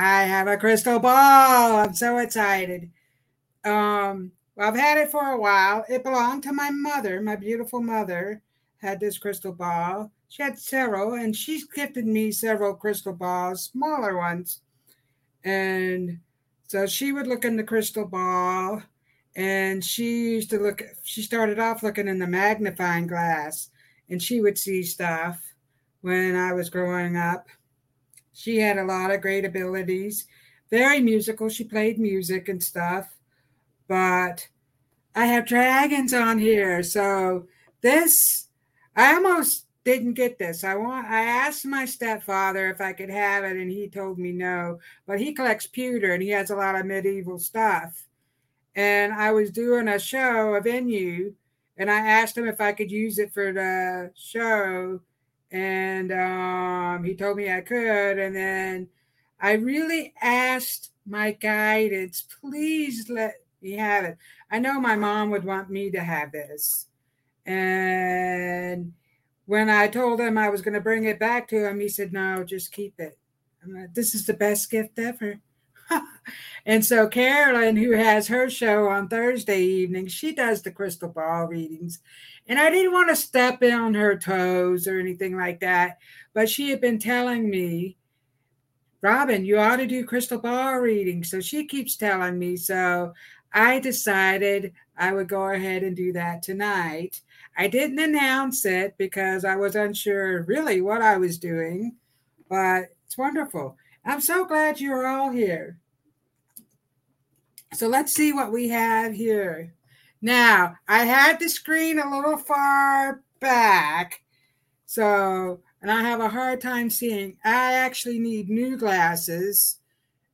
I have a crystal ball. I'm so excited. Um, well, I've had it for a while. It belonged to my mother. My beautiful mother had this crystal ball. She had several, and she's gifted me several crystal balls, smaller ones. And so she would look in the crystal ball, and she used to look. She started off looking in the magnifying glass, and she would see stuff when I was growing up. She had a lot of great abilities, very musical. She played music and stuff. But I have dragons on here. So this, I almost didn't get this. I want I asked my stepfather if I could have it and he told me no. But he collects pewter and he has a lot of medieval stuff. And I was doing a show, a venue, and I asked him if I could use it for the show and um, he told me I could. And then I really asked my guidance, please let me have it. I know my mom would want me to have this. And when I told him I was going to bring it back to him, he said, no, just keep it. Like, this is the best gift ever. and so Carolyn, who has her show on Thursday evening, she does the crystal ball readings. And I didn't want to step on her toes or anything like that. But she had been telling me, Robyn, you ought to do crystal ball reading. So she keeps telling me. So I decided I would go ahead and do that tonight. I didn't announce it because I was unsure really what I was doing, but it's wonderful. I'm so glad you're all here. So let's see what we have here. Now, I had the screen a little far back, so, and I have a hard time seeing. I actually need new glasses.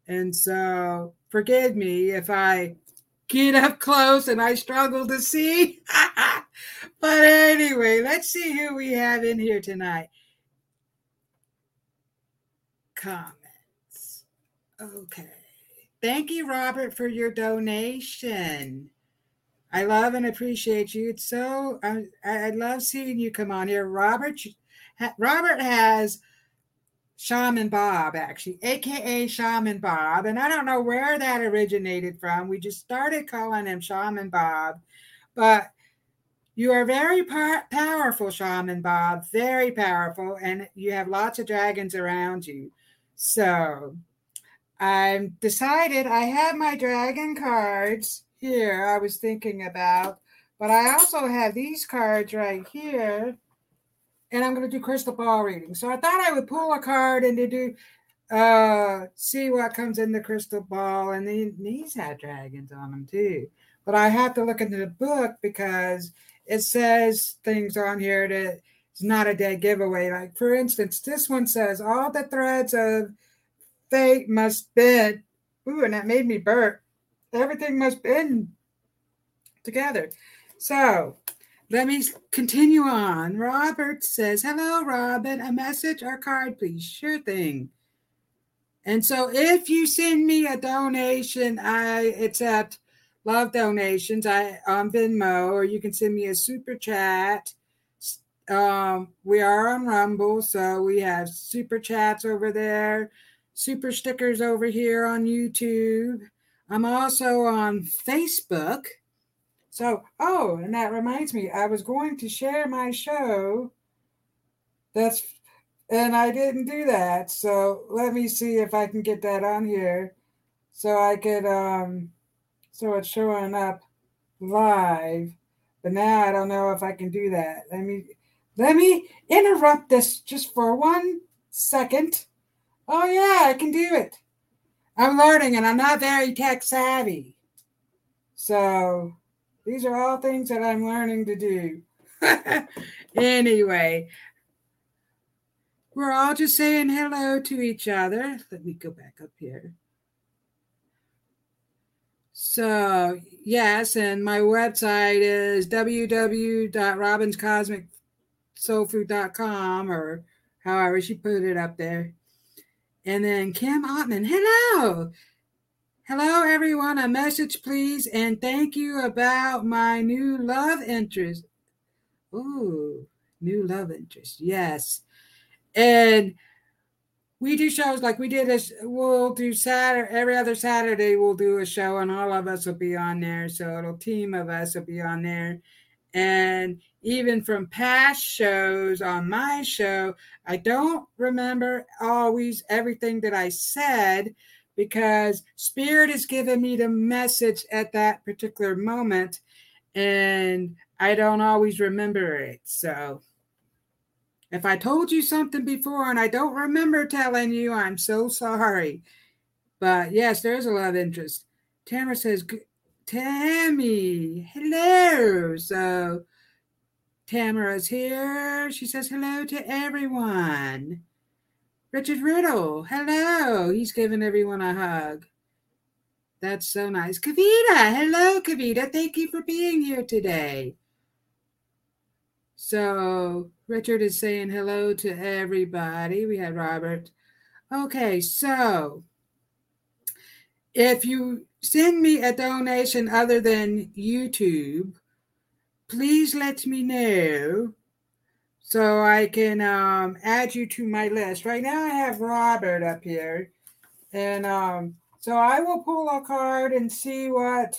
And so, forgive me if I get up close and I struggle to see. but anyway, let's see who we have in here tonight. Comments. Okay. Thank you, Robert, for your donation. I love and appreciate you. It's so I, I love seeing you come on here, Robert. Robert has Shaman Bob, actually, aka Shaman Bob, and I don't know where that originated from. We just started calling him Shaman Bob, but You are very par- powerful, Shaman Bob, very powerful, and you have lots of dragons around you. So I've decided I have my dragon cards here, I was thinking about, but I also have these cards right here, and I'm going to do crystal ball reading. So I thought I would pull a card and to do uh see what comes in the crystal ball and then these have dragons on them too but i have to look into the book because it says things on here that it's not a dead giveaway. Like for instance, this one says all the threads of fate must bend. Ooh, and that made me burp. Everything must bend together. So let me continue on. Robert says, Hello, Robyn. A message or card, please. Sure thing. And so if you send me a donation, I accept love donations I on Venmo, or you can send me a super chat. Um, we are on Rumble, so we have super chats over there, super stickers over here on YouTube. I'm also on Facebook. So, oh, and that reminds me, I was going to share my show. That's and I didn't do that. So let me see if I can get that on here so I could um so it's showing up live. But now I don't know if I can do that. Let me let me interrupt this just for one second. Oh yeah, I can do it. I'm learning and I'm not very tech savvy. So these are all things that I'm learning to do. anyway, we're all just saying hello to each other. Let me go back up here. So, yes, and my website is www.robynscosmicsoulfood.com or however she put it up there. And then Kim Ottman, hello. Hello, everyone. A message, please. And thank you about my new love interest. Ooh, new love interest. Yes. And we do shows like we did this we'll do saturday every other saturday we'll do a show and all of us will be on there so it'll team of us will be on there and even from past shows on my show i don't remember always everything that i said because spirit is giving me the message at that particular moment and i don't always remember it so if I told you something before and I don't remember telling you, I'm so sorry. But yes, there's a lot of interest. Tamara says, Tammy, hello. So Tamara's here. She says hello to everyone. Richard Riddle, hello. He's giving everyone a hug. That's so nice. Kavita, hello, Kavita. Thank you for being here today. So Richard is saying hello to everybody. We had Robert. Okay, so if you send me a donation other than YouTube, please let me know so I can um, add you to my list. Right now, I have Robert up here, and um, so I will pull a card and see what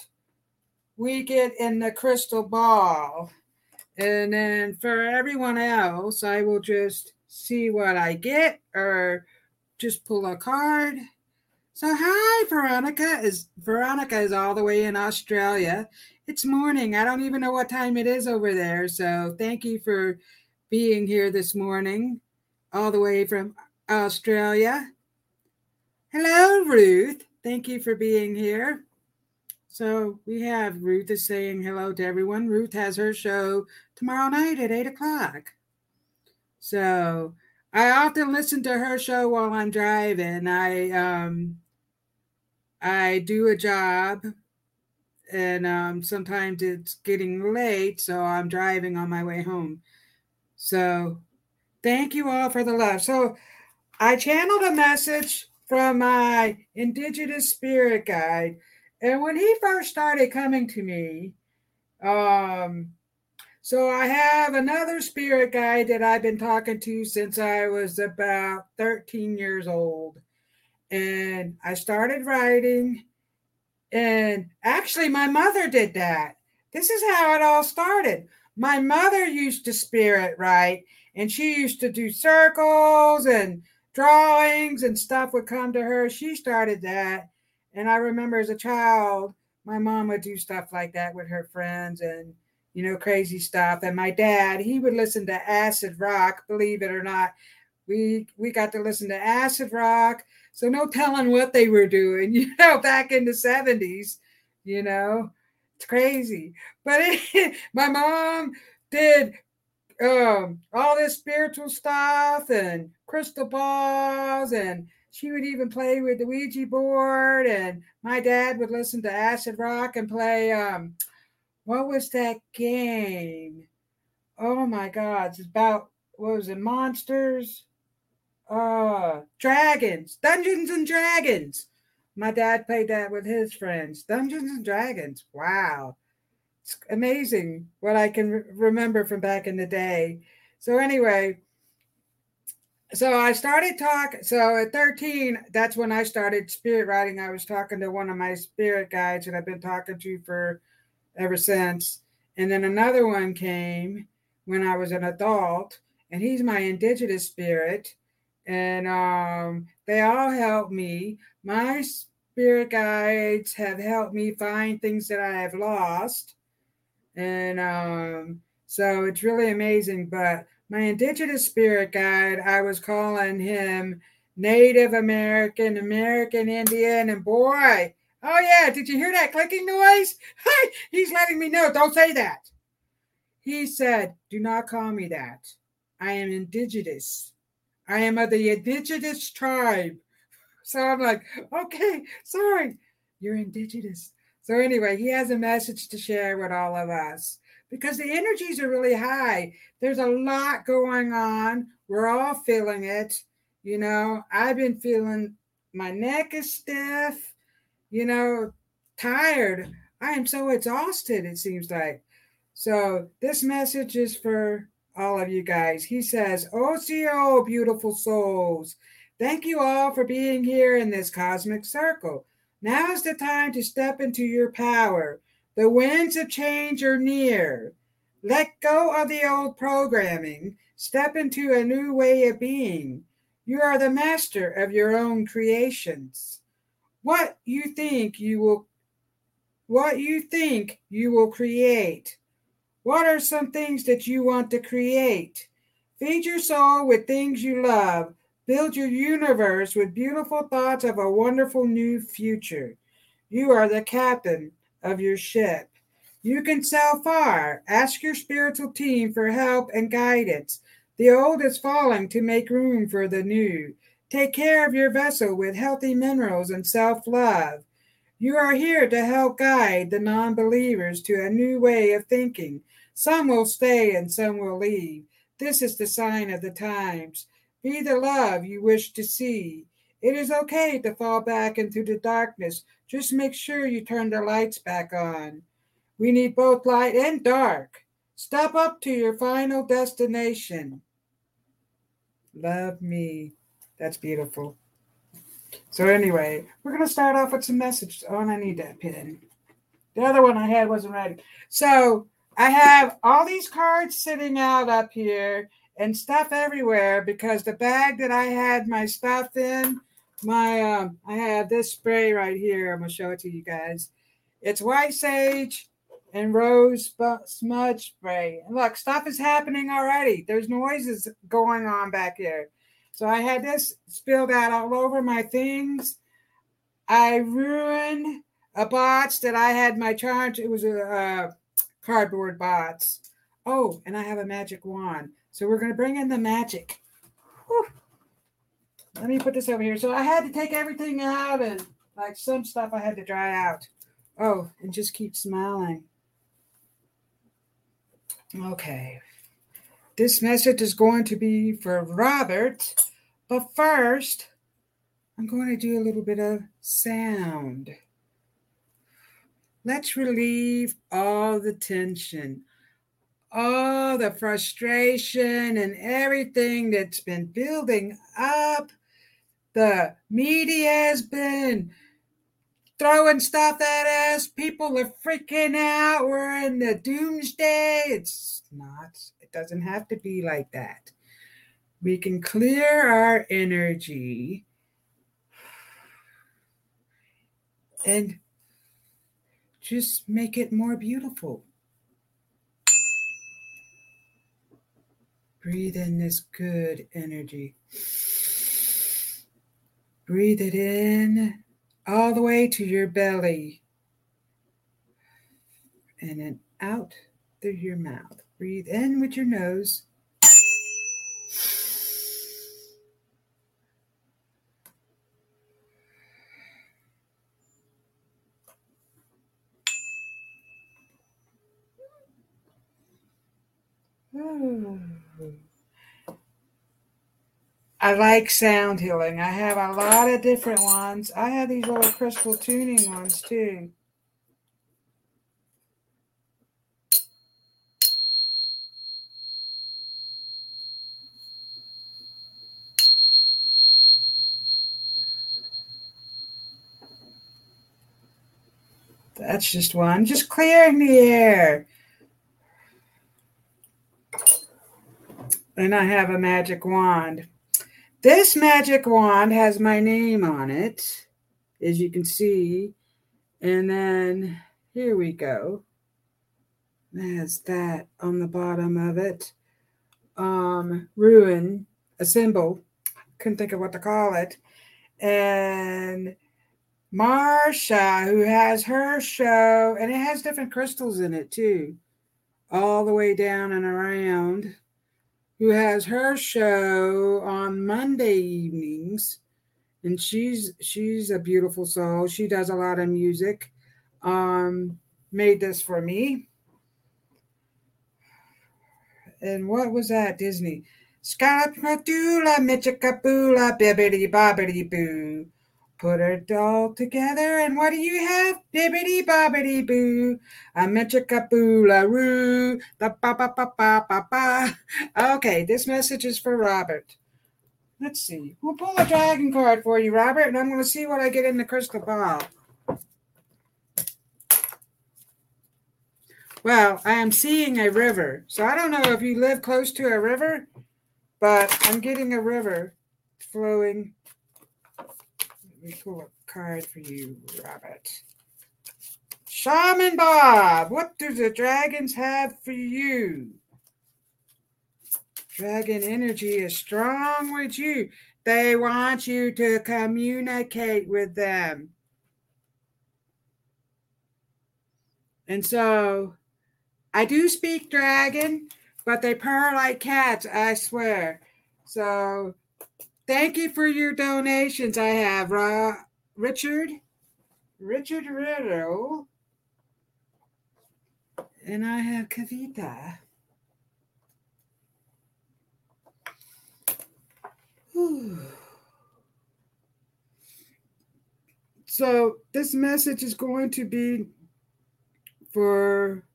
we get in the crystal ball. And then for everyone else, I will just see what I get or just pull a card. So hi Veronica is Veronica is all the way in Australia. It's morning. I don't even know what time it is over there. So thank you for being here this morning all the way from Australia. Hello Ruth. Thank you for being here. So we have Ruth is saying hello to everyone. Ruth has her show tomorrow night at eight o'clock. So I often listen to her show while I'm driving. I um I do a job and um sometimes it's getting late, so I'm driving on my way home. So thank you all for the love. So I channeled a message from my indigenous spirit guide and when he first started coming to me, um, so I have another spirit guide that I've been talking to since I was about 13 years old. And I started writing. And actually, my mother did that. This is how it all started. my mother used to spirit write, and she used to do circles and drawings and stuff would come to her. She started that. And I remember as a child, my mom would do stuff like that with her friends and, you know, crazy stuff. And my dad, he would listen to acid rock, believe it or not. We we got to listen to acid rock. So no telling what they were doing, you know, back in the 70s, you know. It's crazy. But it, my mom did um, all this spiritual stuff and crystal balls and she would even play with the Ouija board and my dad would listen to acid rock and play um what was that game? Oh my god, it's about what was it, monsters? Uh dragons, Dungeons and Dragons. My dad played that with his friends. Dungeons and Dragons. Wow. It's amazing what I can re- remember from back in the day. So, anyway, so I started talking. So, at 13, that's when I started spirit writing. I was talking to one of my spirit guides that I've been talking to for ever since. And then another one came when I was an adult, and he's my indigenous spirit and um, they all help me. My spirit guides have helped me find things that I have lost, and um, so it's really amazing. But my indigenous spirit guide, I was calling him Native American, American Indian, and boy, oh yeah, did you hear that clicking noise? He's letting me know. Don't say that. He said, "Do not call me that. I am indigenous." I am of the indigenous tribe. So I'm like, okay, sorry, you're indigenous. So anyway, he has a message to share with all of us because the energies are really high. There's a lot going on. We're all feeling it. You know, I've been feeling my neck is stiff, you know, tired. I am so exhausted, it seems like. So this message is for all of you guys. He says, oh, OCO, beautiful souls. Thank you all for being here in this cosmic circle. Now is the time to step into your power. The winds of change are near. Let go of the old programming. Step into a new way of being. You are the master of your own creations. What you think you will what you think you will create. What are some things that you want to create? Feed your soul with things you love. Build your universe with beautiful thoughts of a wonderful new future. You are the captain of your ship. You can sail far. Ask your spiritual team for help and guidance. The old is falling to make room for the new. Take care of your vessel with healthy minerals and self love. You are here to help guide the non believers to a new way of thinking some will stay and some will leave. This is the sign of the times. Be the love you wish to see. It is okay to fall back into the darkness. Just make sure you turn the lights back on. We need both light and dark. Step up to your final destination. Love me. That's beautiful. So, anyway, we're going to start off with some messages. Oh, and I need that pen. The other one I had wasn't ready. So, I have all these cards sitting out up here and stuff everywhere because the bag that I had my stuff in, my um, I have this spray right here. I'm gonna show it to you guys. It's white sage and rose smudge spray. And look, stuff is happening already. There's noises going on back here. So I had this spilled out all over my things. I ruined a box that I had my charge. It was a uh, cardboard bots. Oh, and I have a magic wand. So we're going to bring in the magic. Whew. Let me put this over here. So I had to take everything out and like some stuff I had to dry out. Oh, and just keep smiling. Okay. This message is going to be for Robert. But first, I'm going to do a little bit of sound. Let's relieve all the tension, all the frustration, and everything that's been building up. The media has been throwing stuff at us. People are freaking out. We're in the doomsday. It's not, it doesn't have to be like that. We can clear our energy and just make it more beautiful. Breathe in this good energy. Breathe it in all the way to your belly and then out through your mouth. Breathe in with your nose. I like sound healing. I have a lot of different ones. I have these little crystal tuning ones too. That's just one. Just clearing the air. And I have a magic wand. This magic wand has my name on it, as you can see. And then here we go. There's that on the bottom of it. Um, ruin, a symbol. Couldn't think of what to call it. And Marsha, who has her show, and it has different crystals in it too, all the way down and around who has her show on Monday evenings, and she's she's a beautiful soul. She does a lot of music. Um, made this for me. And what was that? Disney. Scalapatula, Michikapula, Bibbidi Bobbidi Boo. Put it all together, and what do you have? Bibbidi bobbidi boo. A metricaboola roo. Ba ba ba ba ba ba. Okay, this message is for Robert. Let's see. We'll pull a dragon card for you, Robert, and I'm going to see what I get in the crystal ball. Well, I am seeing a river. So I don't know if you live close to a river, but I'm getting a river flowing me pull a card for you, Robert. Shaman Bob, what do the dragons have for you? Dragon energy is strong with you. They want you to communicate with them. And so I do speak dragon, but they purr like cats, I swear. So Thank you for your donations. I have uh, Richard, Richard Riddle, and I have Kavita. So this message is going to be for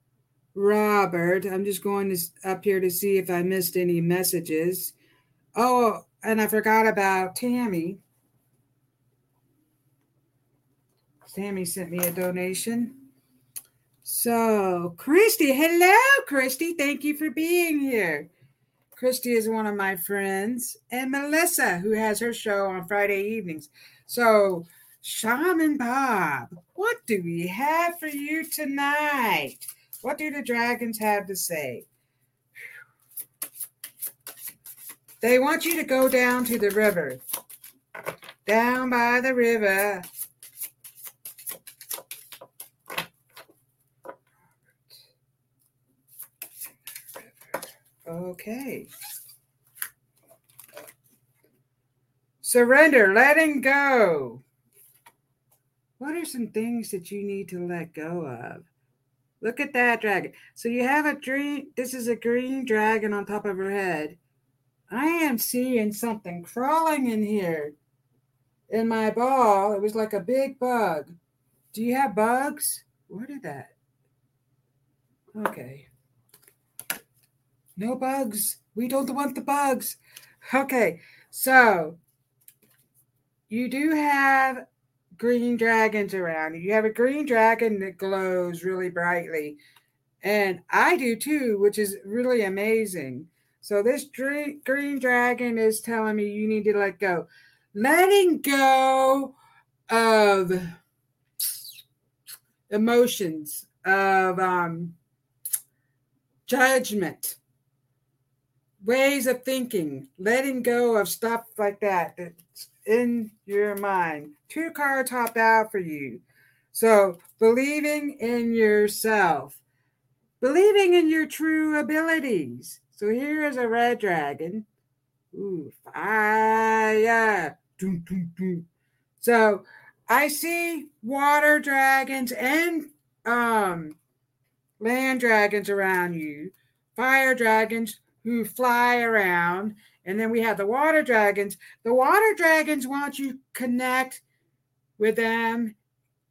Robert. I'm just going to up here to see if I missed any messages. Oh, and I forgot about Tammy. Tammy sent me a donation. So, Christy, hello, Christy. Thank you for being here. Christy is one of my friends, and Melissa, who has her show on Friday evenings. So, Shaman Bob, what do we have for you tonight? What do the dragons have to say? They want you to go down to the river. Down by the river. Okay. Surrender, letting go. What are some things that you need to let go of? Look at that dragon. So you have a dream. This is a green dragon on top of her head. I am seeing something crawling in here in my ball. It was like a big bug. Do you have bugs? Where did that? Okay. No bugs. We don't want the bugs. Okay. So you do have green dragons around you. Have a green dragon that glows really brightly. And I do too, which is really amazing. So this green dragon is telling me you need to let go. Letting go of emotions, of um, judgment, ways of thinking, letting go of stuff like that that's in your mind. Two cards hopped out for you. So believing in yourself, believing in your true abilities. So here is a red dragon. Ooh, fire. Doom, doom, doom. So I see water dragons and um land dragons around you, fire dragons who fly around, and then we have the water dragons. The water dragons want you connect with them,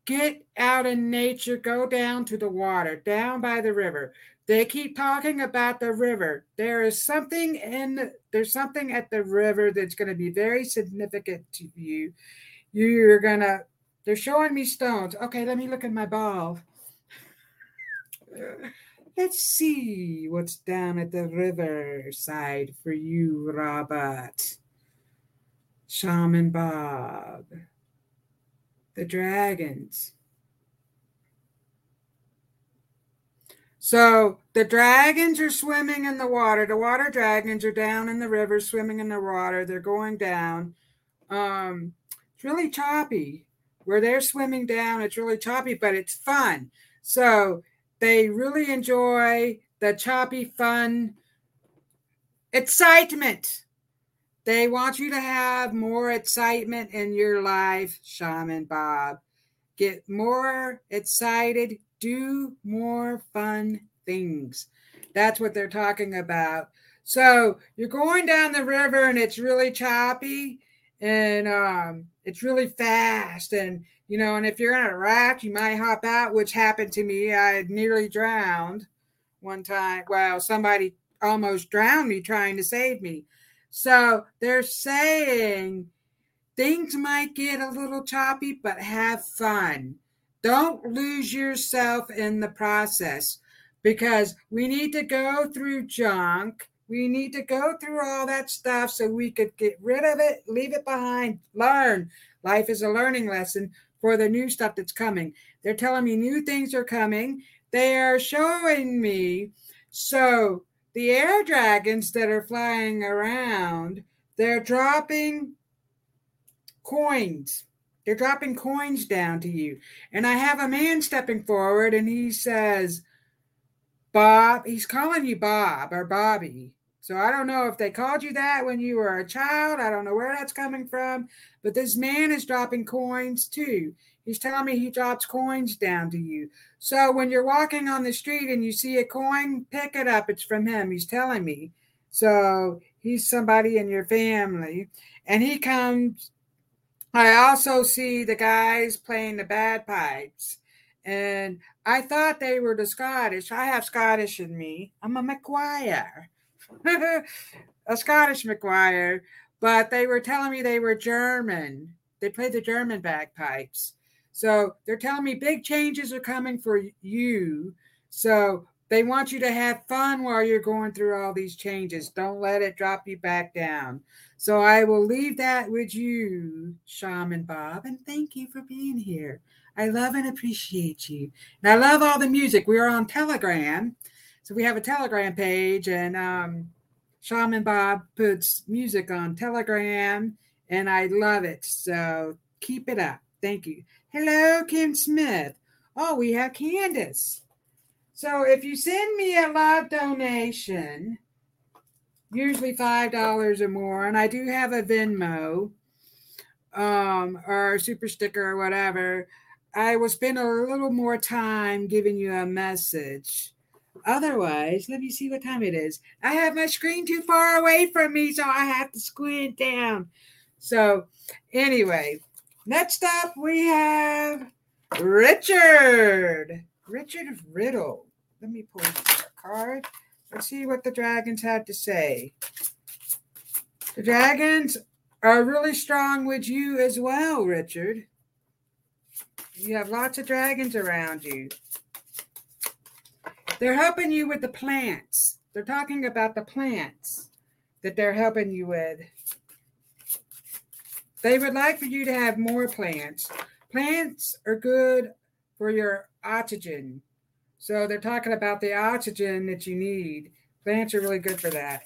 get out in nature, go down to the water, down by the river. They keep talking about the river. There is something in there's something at the river that's going to be very significant to you. You're gonna. They're showing me stones. Okay, let me look at my ball. Let's see what's down at the riverside for you, Robert. Shaman Bob. The dragons. So the dragons are swimming in the water. The water dragons are down in the river, swimming in the water. They're going down. Um, it's really choppy. Where they're swimming down, it's really choppy, but it's fun. So they really enjoy the choppy, fun excitement. They want you to have more excitement in your life, Shaman Bob. Get more excited, do more fun things. That's what they're talking about. So you're going down the river and it's really choppy and um, it's really fast. And, you know, and if you're in a raft, you might hop out, which happened to me. I nearly drowned one time. Well, somebody almost drowned me trying to save me. So they're saying things might get a little choppy, but have fun. Don't lose yourself in the process because we need to go through junk. We need to go through all that stuff so we could get rid of it, leave it behind, learn. Life is a learning lesson for the new stuff that's coming. They're telling me new things are coming. They are showing me. So the air dragons that are flying around, they're dropping coins they're dropping coins down to you. And I have a man stepping forward and he says, Bob, he's calling you Bob or Bobby. So I don't know if they called you that when you were a child. I don't know where that's coming from. But this man is dropping coins too. He's telling me he drops coins down to you. So when you're walking on the street and you see a coin, pick it up. It's from him. He's telling me. So he's somebody in your family. And he comes I also see the guys playing the bagpipes, and I thought they were the Scottish. I have Scottish in me. I'm a McGuire, a Scottish McGuire, but they were telling me they were German. They played the German bagpipes. So they're telling me big changes are coming for you. So they want you to have fun while you're going through all these changes. Don't let it drop you back down. So I will leave that with you, Shaman Bob, and thank you for being here. I love and appreciate you. And I love all the music. We are on Telegram. So we have a Telegram page, and um, Shaman Bob puts music on Telegram, and I love it. So keep it up. Thank you. Hello, Kim Smith. Oh, we have Candace. So if you send me a love donation, usually five dollars or more, and I do have a Venmo, um, or a super sticker or whatever, I will spend a little more time giving you a message. Otherwise, let me see what time it is. I have my screen too far away from me, so I have to squint down. So, anyway, next up we have Richard. Richard Riddle. Let me pull a card. Let's see what the dragons had to say. The dragons are really strong with you as well, Richard. You have lots of dragons around you. They're helping you with the plants. They're talking about the plants that they're helping you with. They would like for you to have more plants. Plants are good for your oxygen. So they're talking about the oxygen that you need. Plants are really good for that.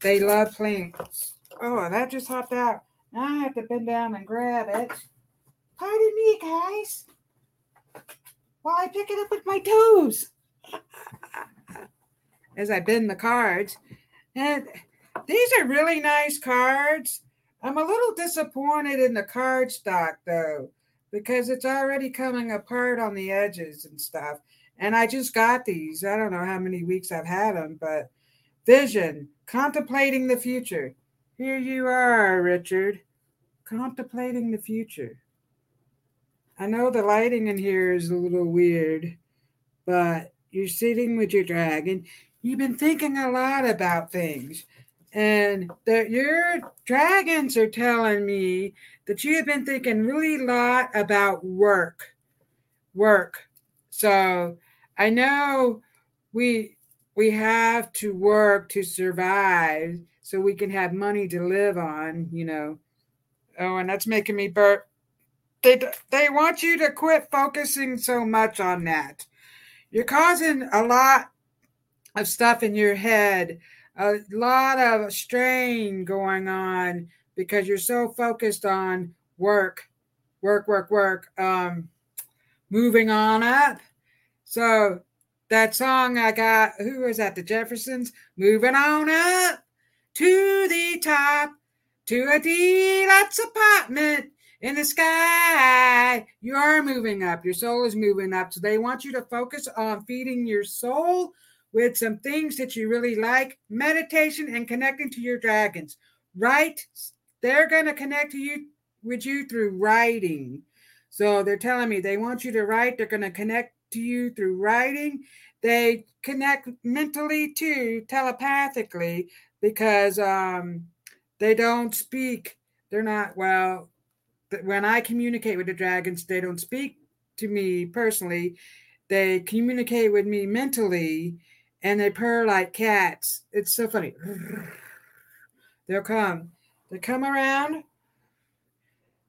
They love plants. Oh, that just hopped out. Now I have to bend down and grab it. Pardon me, guys. While I pick it up with my toes. As I bend the cards. And these are really nice cards. I'm a little disappointed in the card stock though, because it's already coming apart on the edges and stuff. And I just got these. I don't know how many weeks I've had them, but vision, contemplating the future. Here you are, Richard, contemplating the future. I know the lighting in here is a little weird, but you're sitting with your dragon. You've been thinking a lot about things. And that your dragons are telling me that you have been thinking really a lot about work. Work. So I know we we have to work to survive so we can have money to live on, you know. Oh, and that's making me burp. They they want you to quit focusing so much on that. You're causing a lot of stuff in your head, a lot of strain going on because you're so focused on work, work, work, work. Um, moving on up so that song I got, who was that? The Jeffersons? Moving on up to the top to a deluxe apartment in the sky. You are moving up. Your soul is moving up. So they want you to focus on feeding your soul with some things that you really like meditation and connecting to your dragons. Right? They're going to connect to you with you through writing. So they're telling me they want you to write. They're going to connect to you through writing. They connect mentally too, telepathically, because um, they don't speak. They're not, well, when I communicate with the dragons, they don't speak to me personally. They communicate with me mentally and they purr like cats. It's so funny. They'll come. They come around.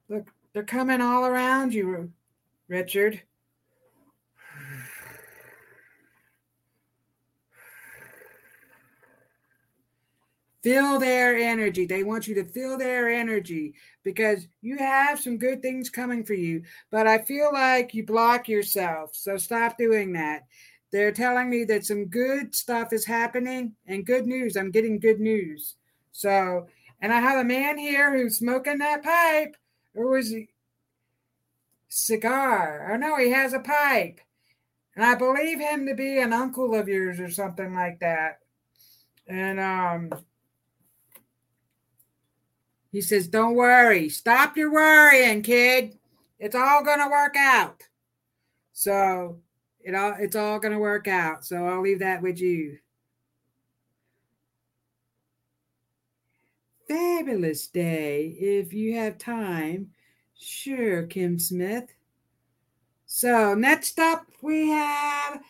Look, they're coming all around you, Richard. Feel their energy. They want you to feel their energy because you have some good things coming for you. But I feel like you block yourself. So stop doing that. They're telling me that some good stuff is happening and good news. I'm getting good news. So, and I have a man here who's smoking that pipe. Or was he? Cigar. Oh, no, he has a pipe. And I believe him to be an uncle of yours or something like that. And, um, he says, Don't worry. Stop your worrying, kid. It's all going to work out. So it all it's all going to work out. So I'll leave that with you. Fabulous day. If you have time. Sure, Kim Smith. So next up we have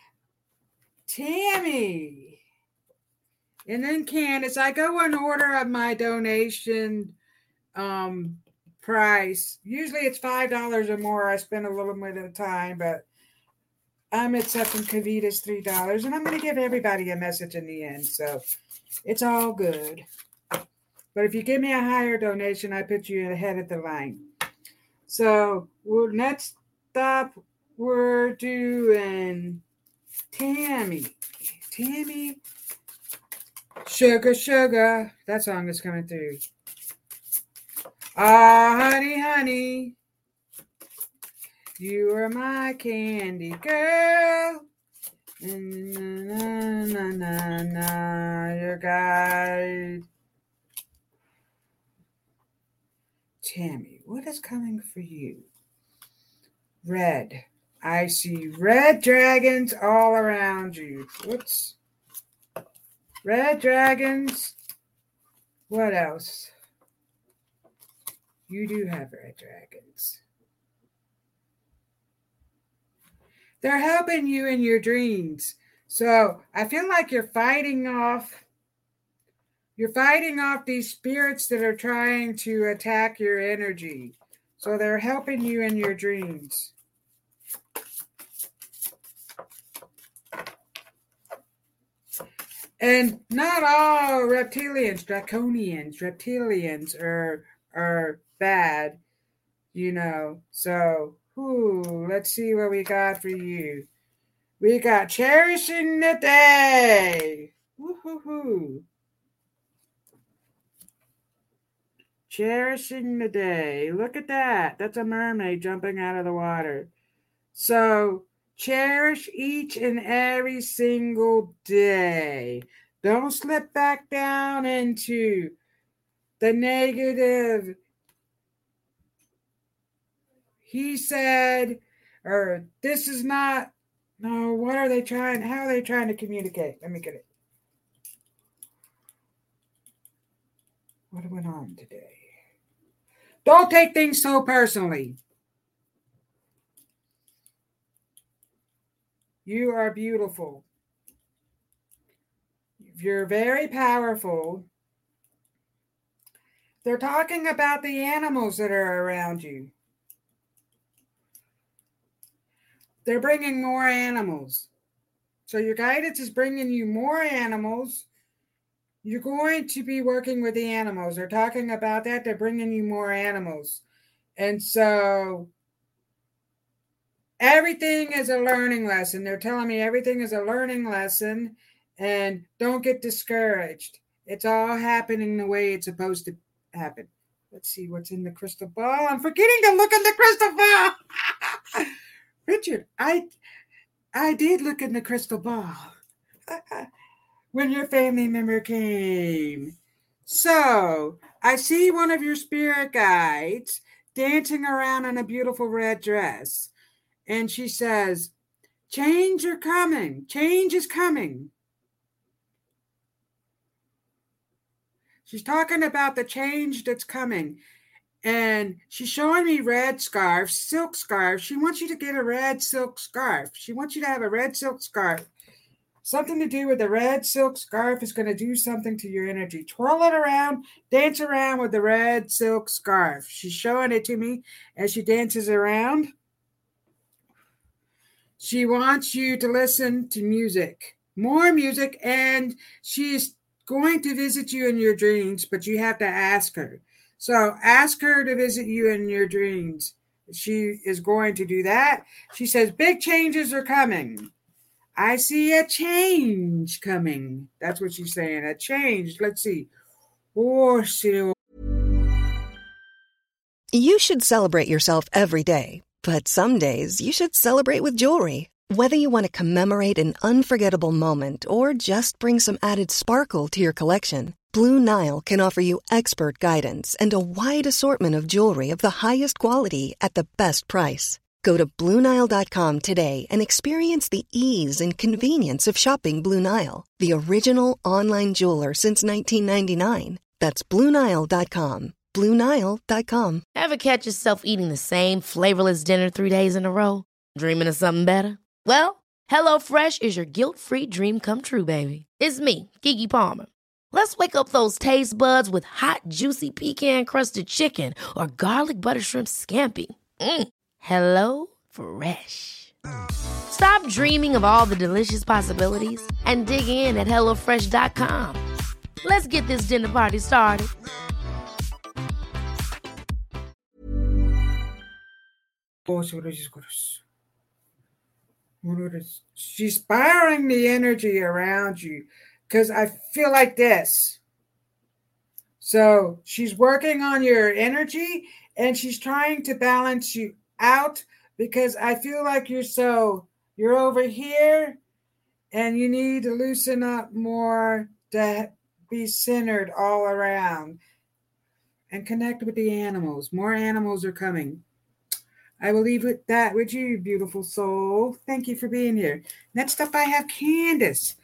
Tammy. And then Candace. I go in order of my donation um, price. Usually it's five dollars or more. I spend a little bit of time, but I'm accepting Kavita's three dollars, and I'm going to give everybody a message in the end. So it's all good. But if you give me a higher donation, I put you ahead of the line. So we're next up, we're doing Tammy. Tammy. Sugar, sugar. That song is coming through. Ah, honey, honey, you are my candy girl. Na, na, na, na, your guide. Tammy, what is coming for you? Red. I see red dragons all around you. Whoops. Red dragons. What else? You do have red dragons. they're helping you in your dreams. So I feel like you're fighting off you're fighting off these spirits that are trying to attack your energy. So they're helping you in your dreams. And not all reptilians, draconians, reptilians are are bad, you know. So, let's see what we got for you. We got cherishing the day. Woo-hoo-hoo. Cherishing the day. Look at that. That's a mermaid jumping out of the water. So cherish each and every single day. Don't slip back down into the negative. He said, or this is not no, what are they trying? How are they trying to communicate? Let me get it. What went on today? Don't take things so personally. You are beautiful. You're very powerful. They're talking about the animals that are around you. They're bringing more animals. So your guidance is bringing you more animals. You're going to be working with the animals. They're talking about that. They're bringing you more animals. And so everything is a learning lesson. They're telling me everything is a learning lesson and don't get discouraged. It's all happening the way it's supposed to happen. Let's see what's in the crystal ball. I'm forgetting to look at the crystal ball. Richard, I I did look in the crystal ball when your family member came. So I see one of your spirit guides dancing around in a beautiful red dress. And she says, Change are coming. Change is coming. She's talking about the change that's coming and she's showing me red scarves, silk scarves. She wants you to get a red silk scarf. She wants you to have a red silk scarf. Something to do with the red silk scarf is going to do something to your energy. Twirl it around, dance around with the red silk scarf. She's showing it to me as she dances around. She wants you to listen to music, more music, and she's going to visit you in your dreams, but you have to ask her. So ask her to visit you in your dreams. She is going to do that. She says, Big changes are coming. I see a change coming. That's what she's saying. A change. Let's see. Oh, she. You should celebrate yourself every day, but some days you should celebrate with jewelry. Whether you want to commemorate an unforgettable moment or just bring some added sparkle to your collection. Blue Nile can offer you expert guidance and a wide assortment of jewelry of the highest quality at the best price. Go to BlueNile.com today and experience the ease and convenience of shopping Blue Nile, the original online jeweler since 1999. That's BlueNile.com. BlueNile.com. Ever catch yourself eating the same flavorless dinner three days in a row? Dreaming of something better? Well, HelloFresh is your guilt free dream come true, baby. It's me, Keke Palmer. Let's wake up those taste buds with hot, juicy pecan crusted chicken or garlic butter shrimp scampi. Mm. Hello Fresh. Stop dreaming of all the delicious possibilities and dig in at HelloFresh.com. Let's get this dinner party started. She's spiraling the energy around you because I feel like this. So she's working on your energy and she's trying to balance you out because I feel like you're so, you're over here and you need to loosen up more to be centered all around and connect with the animals. More animals are coming. I will leave with that with you, beautiful soul. Thank you for being here. Next up, I have Candace.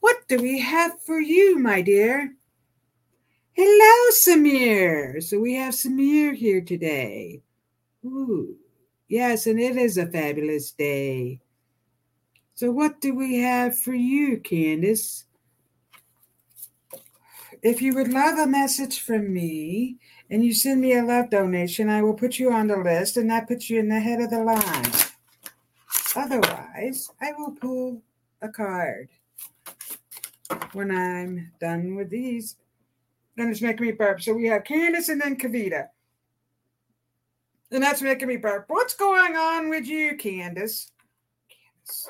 What do we have for you, my dear? Hello, Samir. So we have Samir here today. Ooh, yes, and it is a fabulous day. So, what do we have for you, Candace? If you would love a message from me and you send me a love donation, I will put you on the list and that puts you in the head of the line. Otherwise, I will pull a card when I'm done with these. Then it's making me burp. So we have Candace and then Kavita. And that's making me burp. What's going on with you, Candace? Candace.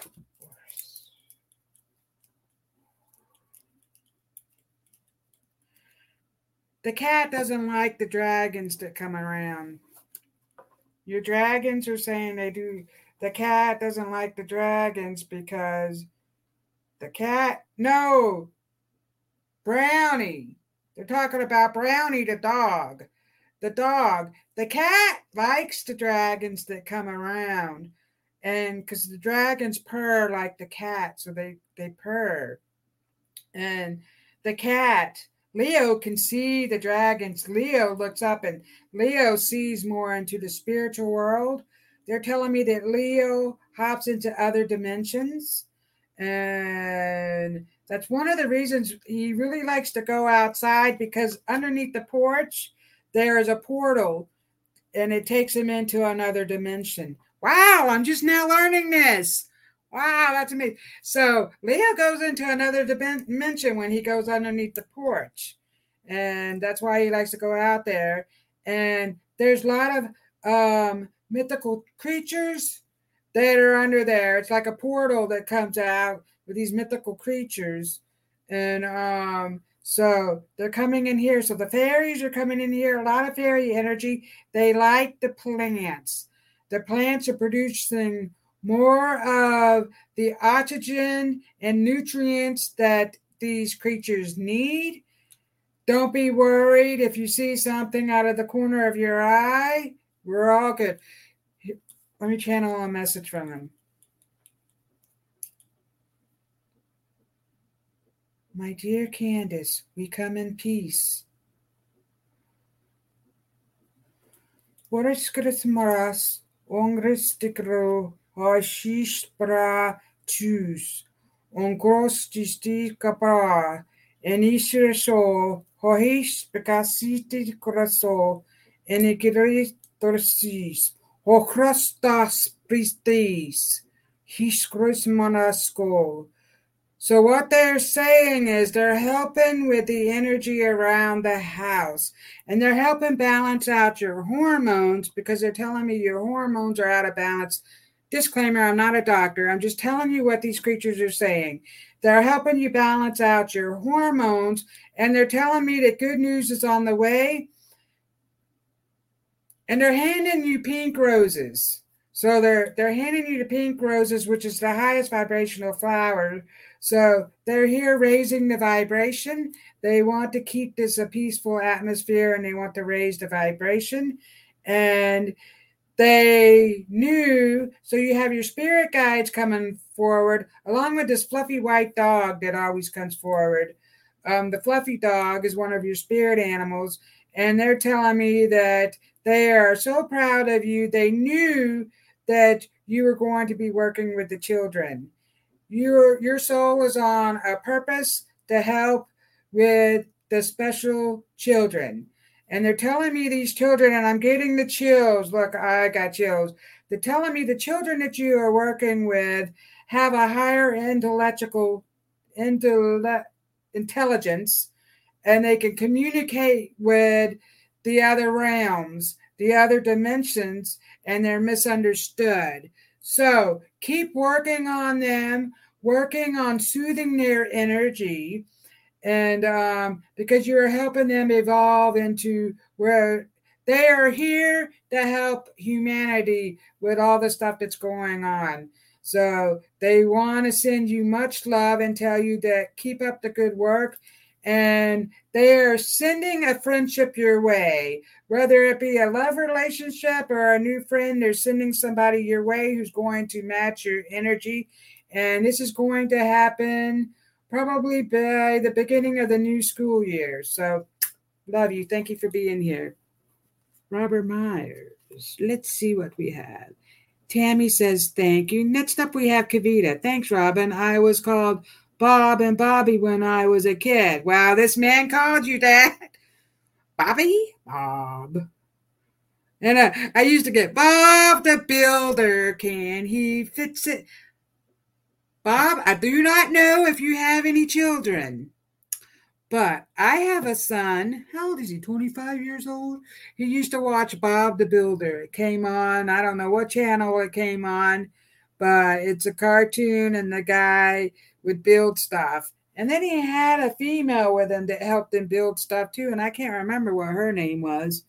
The cat doesn't like the dragons that come around. Your dragons are saying they do. The cat doesn't like the dragons because the cat, no, Brownie. They're talking about Brownie the dog. The dog. The cat likes the dragons that come around. And because the dragons purr like the cat, so they, they purr. And the cat, Leo can see the dragons. Leo looks up and Leo sees more into the spiritual world. They're telling me that Leo hops into other dimensions. And that's one of the reasons he really likes to go outside because underneath the porch, there is a portal and it takes him into another dimension. Wow, I'm just now learning this. Wow, that's amazing. So Leo goes into another dimension when he goes underneath the porch. And that's why he likes to go out there. And there's a lot of um, mythical creatures that are under there. It's like a portal that comes out with these mythical creatures. And um, so they're coming in here. So the fairies are coming in here, a lot of fairy energy. They like the plants. The plants are producing more of the oxygen and nutrients that these creatures need. Don't be worried if you see something out of the corner of your eye. We're all good. Let me channel a message from them. My dear Candace, we come in peace. Boris maras ongristikro hashish pra chus ongrostisti kapra enishre so hohish bekasiti ochrastas pristis hiskros manasko so, what they're saying is they're helping with the energy around the house and they're helping balance out your hormones because they're telling me your hormones are out of balance. Disclaimer I'm not a doctor. I'm just telling you what these creatures are saying. They're helping you balance out your hormones and they're telling me that good news is on the way. And they're handing you pink roses. So they're they're handing you the pink roses, which is the highest vibrational flower so they're here raising the vibration. They want to keep this a peaceful atmosphere and they want to raise the vibration. And they knew, so you have your spirit guides coming forward, along with this fluffy white dog that always comes forward. Um, the fluffy dog is one of your spirit animals, and they're telling me that they are so proud of you. They knew that you were going to be working with the children. Your your soul is on a purpose to help with the special children. And they're telling me these children and i'm getting the chills. Look i got chills. They're telling me the children that you are working with have a higher intellectual intellect, intelligence and they can communicate with the other realms the other dimensions and they're misunderstood so keep working on them, working on soothing their energy, and um, because you're helping them evolve into where they are here to help humanity with all the stuff that's going on. So they want to send you much love and tell you that keep up the good work and they are sending a friendship your way, whether it be a love relationship or a new friend, they're sending somebody your way who's going to match your energy. And this is going to happen probably by the beginning of the new school year. So, love you. Thank you for being here. Robert Myers. Let's see what we have. Tammy says thank you. Next up, we have Kavita. Thanks, Robyn. I was called Bob and Bobby when I was a kid. Wow, this man called you that. Bobby? Bob. And I used to get Bob the Builder. Can he fix it? Bob, I do not know if you have any children, but I have a son. How old is he? 25 years old? He used to watch Bob the Builder. It came on, I don't know what channel it came on, but it's a cartoon and the guy would build stuff. And then he had a female with him that helped him build stuff too. And I can't remember what her name was,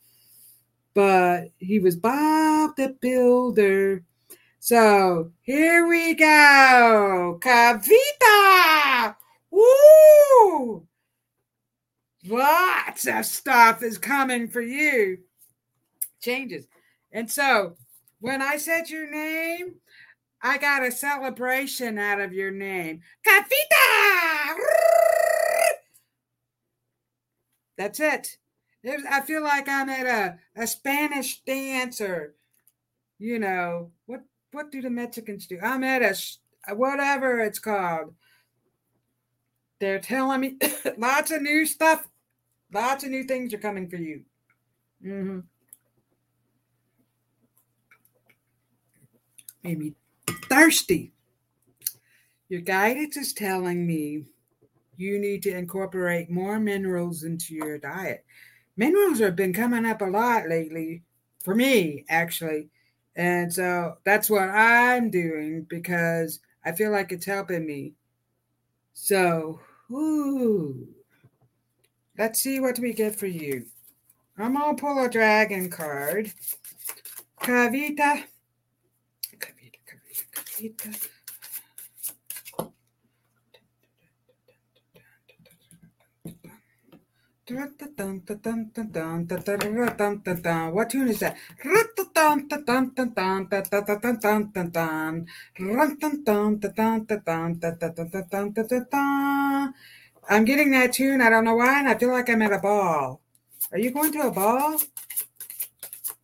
but he was Bob the Builder. So here we go. Kavita! Woo! Lots of stuff is coming for you. Changes. And so when I said your name, I got a celebration out of your name. Kavita! That's it. Was, I feel like I'm at a, a Spanish dance or, you know, what what do the Mexicans do? I'm at a whatever it's called. They're telling me lots of new stuff, lots of new things are coming for you. Mm-hmm. Made me thirsty. Your guidance is telling me you need to incorporate more minerals into your diet. Minerals have been coming up a lot lately for me, actually. And so that's what I'm doing because I feel like it's helping me. So, ooh, let's see what we get for you. I'm going to pull a dragon card. Kavita. What tune is that? I'm getting that tune. I don't know why, and I feel like I'm at a ball. Are you going to a ball?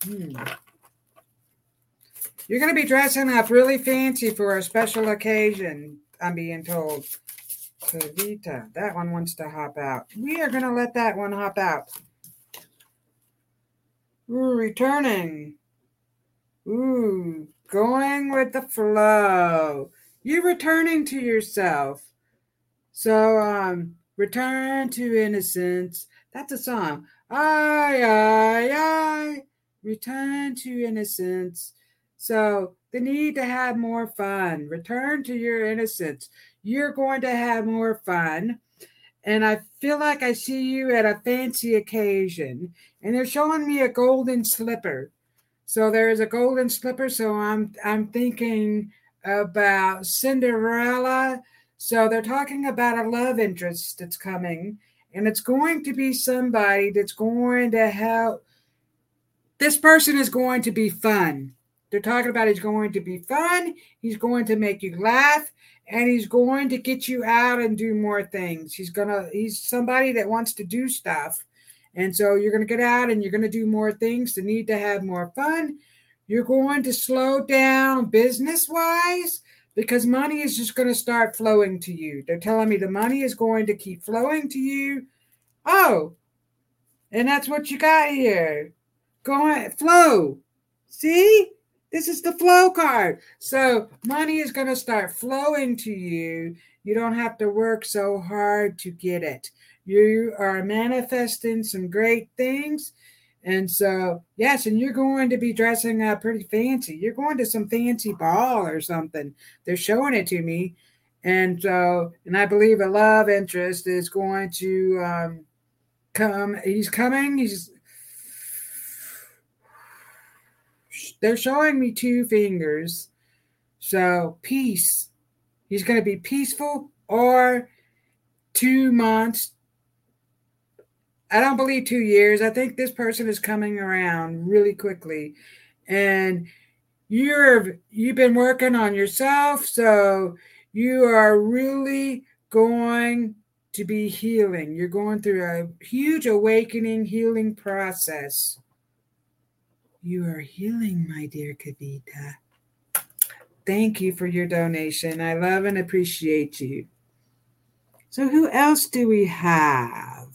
Hmm. You're going to be dressing up really fancy for a special occasion, I'm being told. Kavita. That one wants to hop out. We are going to let that one hop out. Ooh, returning. Ooh, going with the flow. You're returning to yourself. So, um, return to innocence. That's a song. I, I, I. Return to innocence. So, the need to have more fun. Return to your innocence you're going to have more fun. And I feel like I see you at a fancy occasion. And they're showing me a golden slipper. So there's a golden slipper. So I'm I'm thinking about Cinderella. So they're talking about a love interest that's coming. And it's going to be somebody that's going to help. This person is going to be fun. They're talking about he's going to be fun. He's going to make you laugh and he's going to get you out and do more things. He's gonna he's somebody that wants to do stuff. And so you're to get out and you're to do more things to need to have more fun. You're going to slow down business wise because money is just going to start flowing to you. They're telling me the money is going to keep flowing to you. Oh, and that's what you got here. Going flow. See? This is the flow card. So money is going to start flowing to you. You don't have to work so hard to get it. You are manifesting some great things. And so, yes, and you're going to be dressing up pretty fancy. You're going to some fancy ball or something. They're showing it to me. And so, and I believe a love interest is going to um, come. He's coming. He's they're showing me two fingers. So peace. He's going to be peaceful or two months. I don't believe two years. I think this person is coming around really quickly. And you're you've been working on yourself, so you are really going to be healing. You're going through a huge awakening healing process. You are healing, my dear Kavita. Thank you for your donation. I love and appreciate you. So, who else do we have?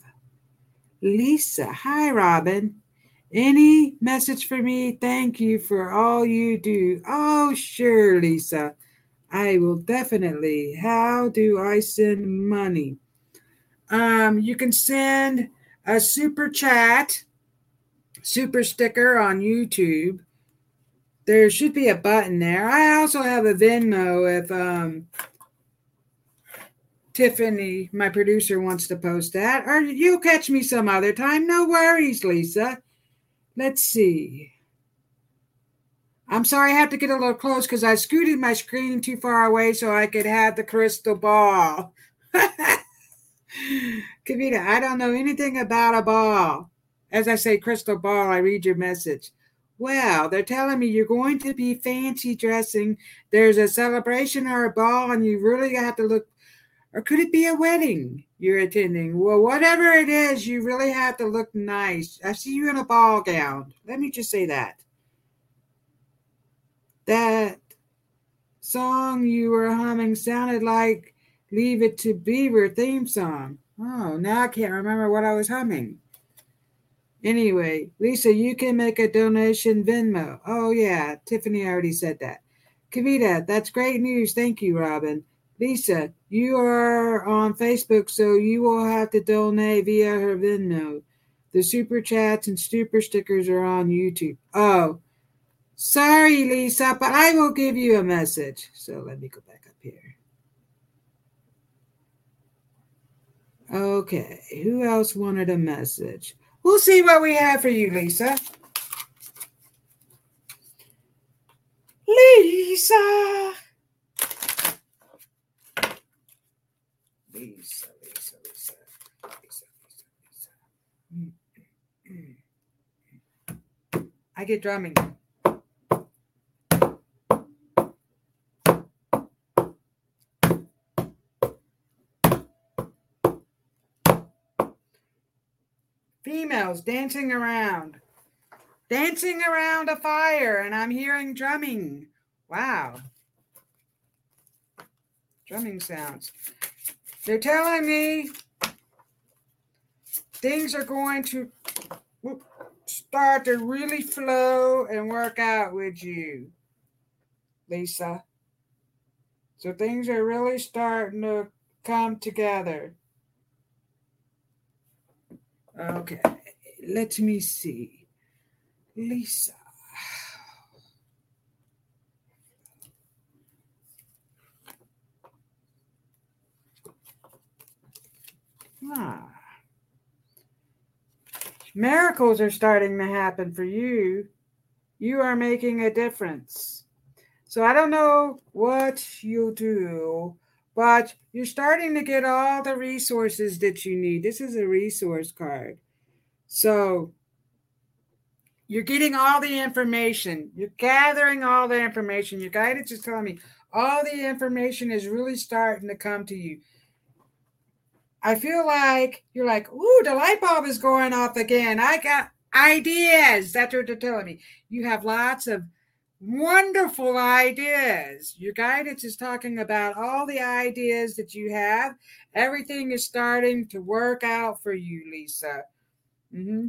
Lisa. Hi, Robyn. Any message for me? Thank you for all you do. Oh, sure, Lisa. I will definitely. How do I send money? Um, you can send a super chat, super sticker on YouTube there should be a button there. I also have a Venmo if um, Tiffany, my producer, wants to post that. Or you'll catch me some other time. No worries, Lisa. Let's see. I'm sorry I have to get a little close because I scooted my screen too far away so I could have the crystal ball. Kavita, I don't know anything about a ball. As I say, crystal ball, I read your message. Well, they're telling me you're going to be fancy dressing. There's a celebration or a ball, and you really have to look. Or could it be a wedding you're attending? Well, whatever it is, you really have to look nice. I see you in a ball gown. Let me just say that. That song you were humming sounded like Leave It to Beaver theme song. Oh, now I can't remember what I was humming. Anyway, Lisa, you can make a donation Venmo. Oh, yeah, Tiffany already said that. Kavita, that's great news. Thank you, Robyn. Lisa, you are on Facebook, so you will have to donate via her Venmo. The super chats and super stickers are on YouTube. Oh, sorry, Lisa, but I will give you a message. So let me go back up here. Okay, who else wanted a message? We'll see what we have for you, Lisa. Lisa. Lisa, Lisa, Lisa, Lisa, Lisa, Lisa. Mm, mm, mm. I get drumming. Females dancing around, dancing around a fire, and I'm hearing drumming. Wow. Drumming sounds. They're telling me things are going to start to really flow and work out with you, Lisa. So things are really starting to come together. Okay, let me see. Lisa. Ah. Miracles are starting to happen for you. You are making a difference. So I don't know what you'll do, but you're starting to get all the resources that you need. This is a resource card. So you're getting all the information, you're gathering all the information. Your guidance is telling me all the information is really starting to come to you. I feel like you're like, ooh, the light bulb is going off again. I got ideas. That's what they're telling me. You have lots of wonderful ideas. Your guidance is talking about all the ideas that you have. Everything is starting to work out for you, Lisa. Mm-hmm.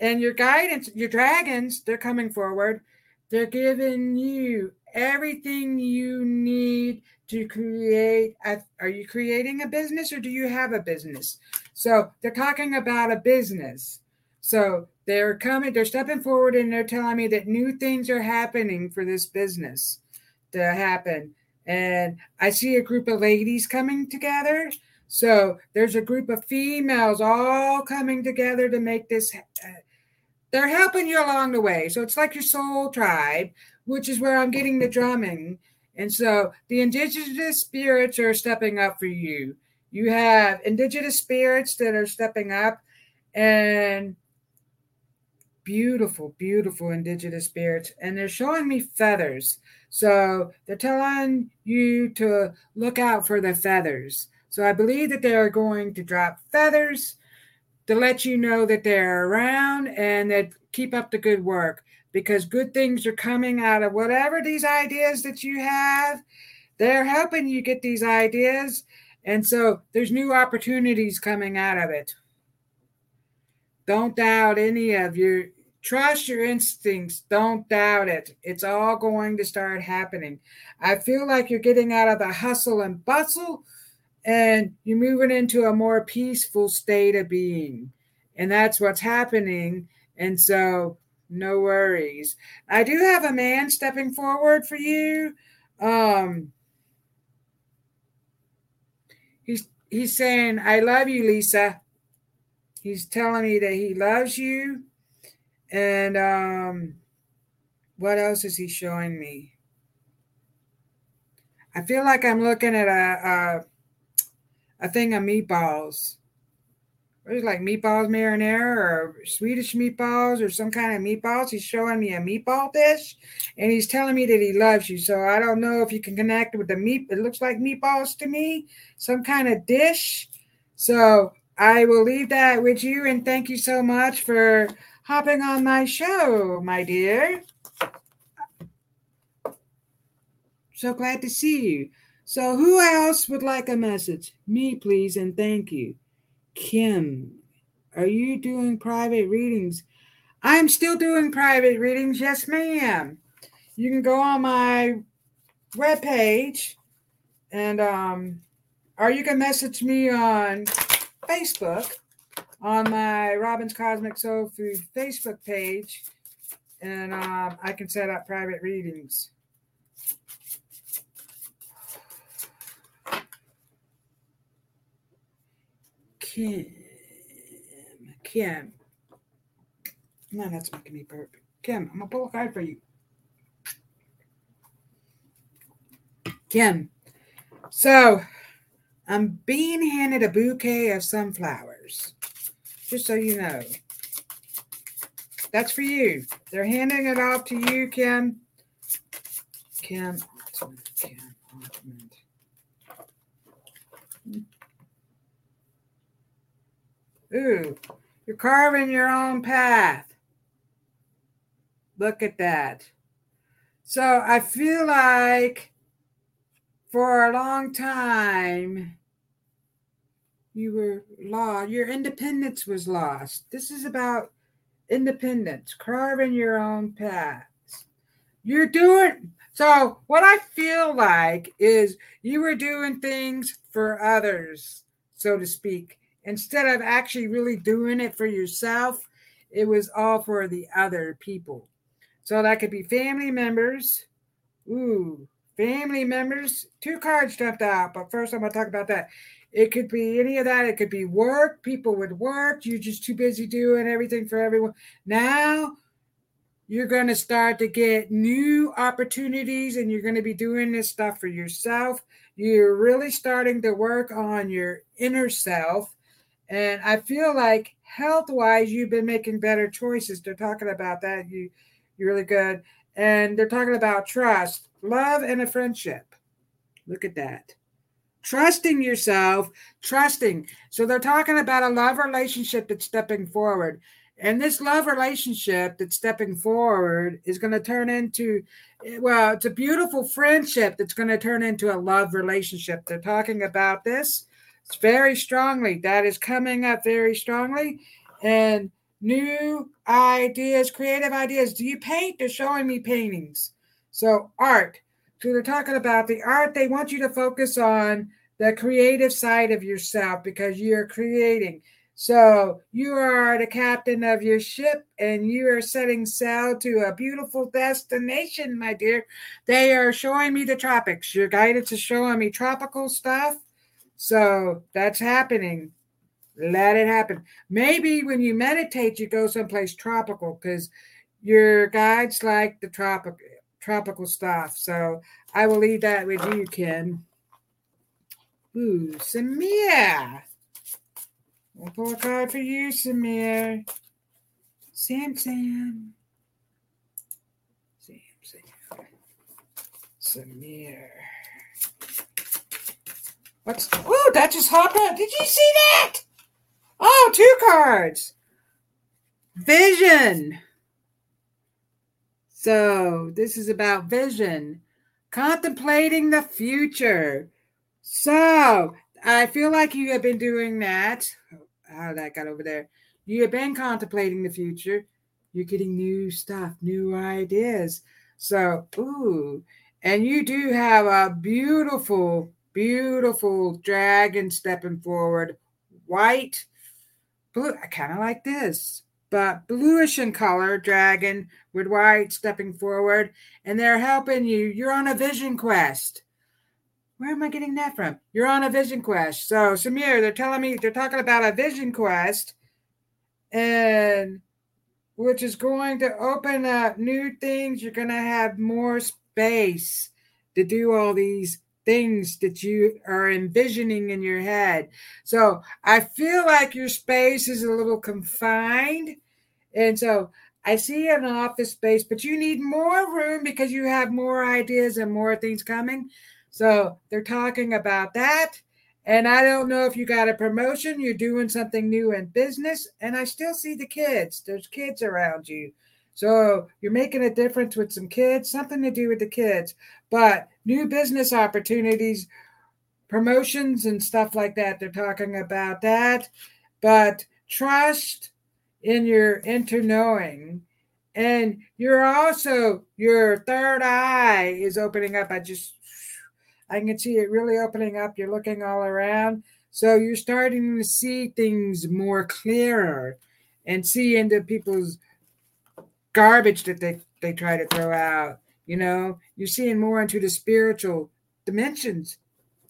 And your guidance, your dragons, they're coming forward. They're giving you everything you need to create. A, are you creating a business or do you have a business? So they're talking about a business. So they're coming, they're stepping forward and they're telling me that new things are happening for this business to happen. And I see a group of ladies coming together. So there's a group of females all coming together to make this. Uh, they're helping you along the way. So it's like your soul tribe, which is where I'm getting the drumming. And so the indigenous spirits are stepping up for you. You have indigenous spirits that are stepping up and beautiful, beautiful indigenous spirits, and they're showing me feathers. So they're telling you to look out for the feathers. So I believe that they are going to drop feathers to let you know that they're around and that keep up the good work. because good things are coming out of whatever these ideas that you have. They're helping you get these ideas. And so there's new opportunities coming out of it. Don't doubt any of your trust your instincts. Don't doubt it. It's all going to start happening. I feel like you're getting out of the hustle and bustle and you're moving into a more peaceful state of being. And that's what's happening. And so, no worries. I do have a man stepping forward for you. Um, he's he's saying, "I love you, Lisa." He's telling me that he loves you, and um, what else is he showing me? I feel like I'm looking at a a, a thing of meatballs what is like meatballs marinara or Swedish meatballs or some kind of meatballs. He's showing me a meatball dish and he's telling me that he loves you. So I don't know if you can connect with the meat. It looks like meatballs to me, some kind of dish. So I will leave that with you and thank you so much for hopping on my show, my dear. So glad to see you. So, who else would like a message? Me, please, and thank you. Kim, are you doing private readings? I'm still doing private readings. Yes, ma'am. You can go on my webpage and um or you can message me on Facebook on my Robyn's Cosmic Soul Food Facebook page and um, I can set up private readings. Kim. Kim. No, that's making me burp. Kim, I'm gonna pull a card for you. Kim. So I'm being handed a bouquet of sunflowers. Just so you know. That's for you. They're handing it off to you, Kim. Kim, Kim, Ooh, you're carving your own path. Look at that. So I feel like for a long time you were lost. Your independence was lost. This is about independence, carving your own path. You're doing so. What I feel like is you were doing things for others, so to speak instead of actually really doing it for yourself, it was all for the other people. So that could be family members. Ooh, family members. Two cards jumped out, but first I'm going to talk about that. It could be any of that. It could be work. People would work. You're just too busy doing everything for everyone. Now you're going to start to get new opportunities and you're going to be doing this stuff for yourself. You're really starting to work on your inner self and I feel like health wise, you've been making better choices. They're talking about that. You, you're really good. And they're talking about trust, love, and a friendship. Look at that. Trusting yourself, trusting. So they're talking about a love relationship that's stepping forward. And this love relationship that's stepping forward is going to turn into, eh, well, it's a beautiful friendship that's going to turn into a love relationship. They're talking about this very strongly. That is coming up very strongly. And new ideas, creative ideas. Do you paint? They're showing me paintings. So, art. So, they're talking about the art. They want you to focus on the creative side of yourself because you're creating. So, you are the captain of your ship and you are setting sail to a beautiful destination, my dear. They are showing me the tropics. Your guidance is showing me tropical stuff so that's happening. Let it happen. Maybe when you meditate, you go someplace tropical because your guides like the tropical tropical stuff. So I will leave that with you, Ken. Ooh, Samir. We'll pull a card for you, Samir. Sam Sam. Sam Sam. Samir. What's oh that just hopped up. Did you see that? Oh, two cards. Vision. So, this is about vision, contemplating the future. So, I feel like you have been doing that. How that got over there? You have been contemplating the future. You're getting new stuff, new ideas. So, ooh, and you do have a beautiful, beautiful dragon stepping forward, white, blue. I kind of like this, but bluish in color, dragon with white stepping forward, and they're helping you. You're on a vision quest. Where am I getting that from? You're on a vision quest. So, Samir, they're telling me they're talking about a vision quest, and which is going to open up new things. You're going to have more space to do all these things that you are envisioning in your head. So I feel like your space is a little confined. And so I see an office space, but you need more room because you have more ideas and more things coming. So they're talking about that. And I don't know if you got a promotion, you're doing something new in business. And I still see the kids. There's kids around you. So you're making a difference with some kids, something to do with the kids, but new business opportunities, promotions, and stuff like that. They're talking about that, but trust in your inner knowing. And you're also, your third eye is opening up. I just, I can see it really opening up. You're looking all around. So you're starting to see things more clearer and see into people's garbage that they, they try to throw out. You know, you're seeing more into the spiritual dimensions,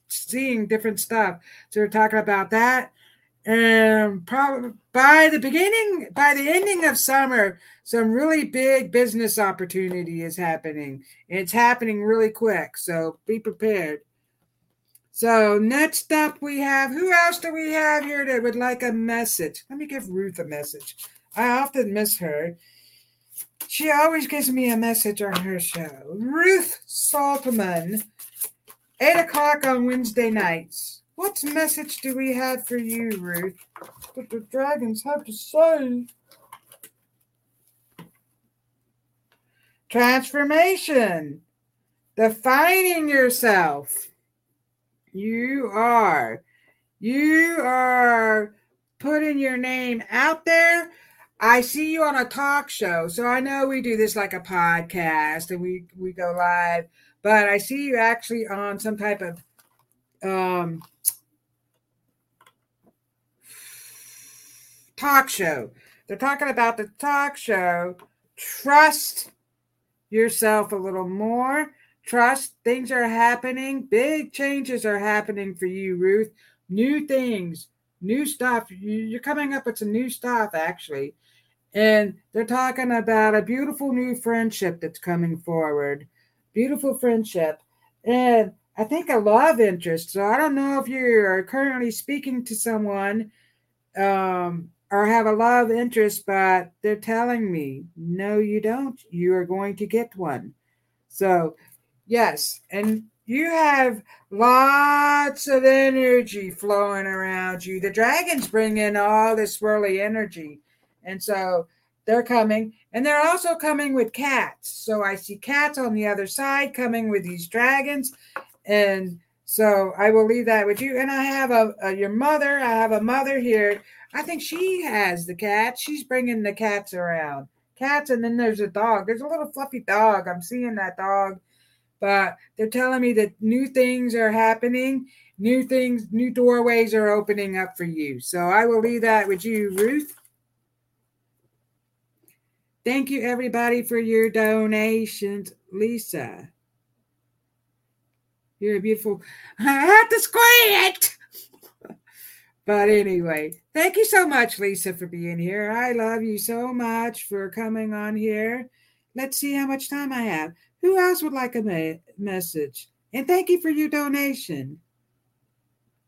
seeing different stuff. So we're talking about that. And probably by the beginning, by the ending of summer, some really big business opportunity is happening. It's happening really quick. So be prepared. So next up we have who else do we have here that would like a message? Let me give Ruth a message. I often miss her. She always gives me a message on her show. Ruth Saltman, 8 o'clock on Wednesday nights. What message do we have for you, Ruth? What the dragons have to say? Transformation. Defining yourself. You are. You are putting your name out there I see you on a talk show. So I know we do this like a podcast and we we go live, but I see you actually on some type of um talk show. They're talking about the talk show. Trust yourself a little more. Trust things are happening. Big changes are happening for you, Ruth. New things, new stuff. You're coming up with some new stuff, actually. And they're talking about a beautiful new friendship that's coming forward. Beautiful friendship. And I think a love interest. So I don't know if you are currently speaking to someone um, or have a love interest, but they're telling me, no, you don't. You are going to get one. So, yes. And you have lots of energy flowing around you. The dragons bring in all this swirly energy. And so they're coming. And they're also coming with cats. So I see cats on the other side coming with these dragons. And so I will leave that with you. And I have a, a your mother. I have a mother here. I think she has the cat. She's bringing the cats around. Cats, and then there's a dog. There's a little fluffy dog. I'm seeing that dog. But they're telling me that new things are happening, new things, new doorways are opening up for you. So I will leave that with you, Ruth. Thank you, everybody, for your donations. Lisa, you're a beautiful. I have to squint. but anyway, thank you so much, Lisa, for being here. I love you so much for coming on here. Let's see how much time I have. Who else would like a me- message? And thank you for your donation.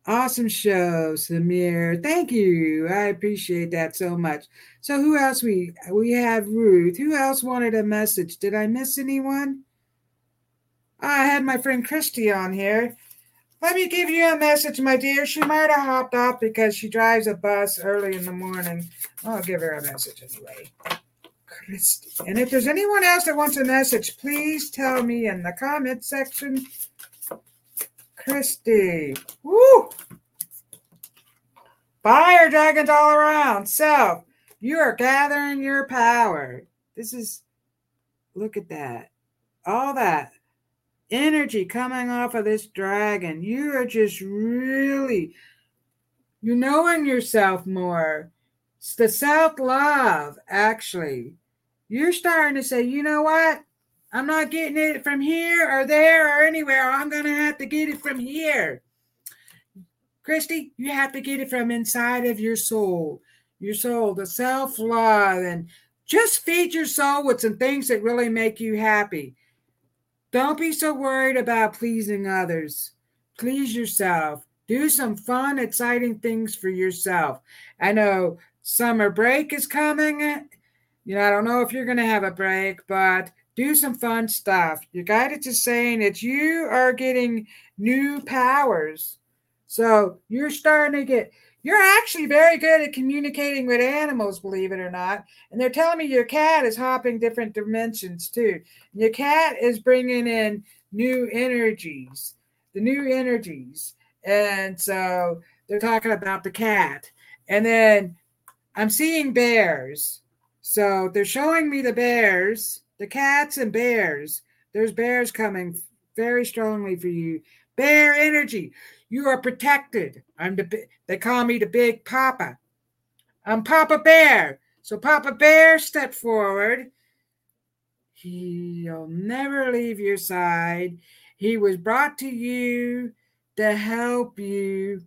Awesome show, Samir. Thank you. I appreciate that so much. So who else we we have Ruth. Who else wanted a message? Did I miss anyone? Ah, I had my friend Christy on here. Let me give you a message, my dear. She might have hopped off because she drives a bus early in the morning. I'll give her a message anyway. Christy. And if there's anyone else that wants a message, please tell me in the comment section. Christy. Woo! Fire dragons all around. So you are gathering your power. This is, look at that. All that energy coming off of this dragon. You are just really, you're knowing yourself more. It's the self love, actually. You're starting to say, you know what? I'm not getting it from here or there or anywhere. I'm going to have to get it from here. Christy, you have to get it from inside of your soul, your soul, the self love, and just feed your soul with some things that really make you happy. Don't be so worried about pleasing others. Please yourself. Do some fun, exciting things for yourself. I know summer break is coming. You know, I don't know if you're going to have a break, but do some fun stuff. Your guidance is just saying that you are getting new powers so you're starting to get, you're actually very good at communicating with animals, believe it or not. And they're telling me your cat is hopping different dimensions too. Your cat is bringing in new energies, the new energies. And so they're talking about the cat. And then I'm seeing bears. So they're showing me the bears, the cats and bears. There's bears coming very strongly for you. Bear energy. You are protected. I'm the they call me the big papa. I'm Papa Bear. So Papa Bear, step forward. He'll never leave your side. He was brought to you to help you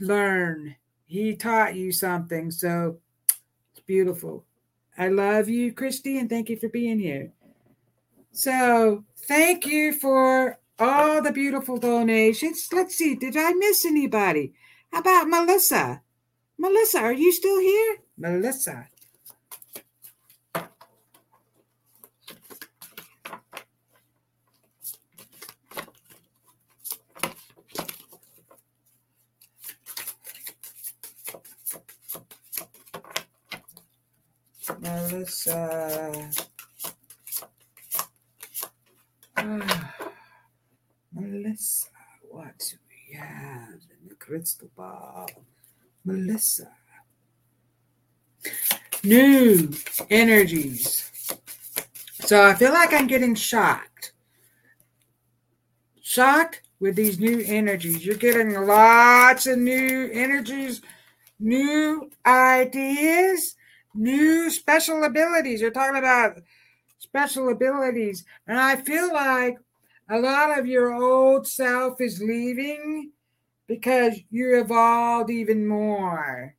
learn. He taught you something. So it's beautiful. I love you, Christy, and thank you for being here. So thank you for all the beautiful donations. Let's see, did I miss anybody? How about Melissa? Melissa, are you still here? Melissa. Melissa. Ah. Melissa, what do we have in the crystal ball? Melissa. New energies. So I feel like I'm getting shocked. Shocked with these new energies. You're getting lots of new energies, new ideas, new special abilities. You're talking about special abilities. And I feel like a lot of your old self is leaving because you evolved even more.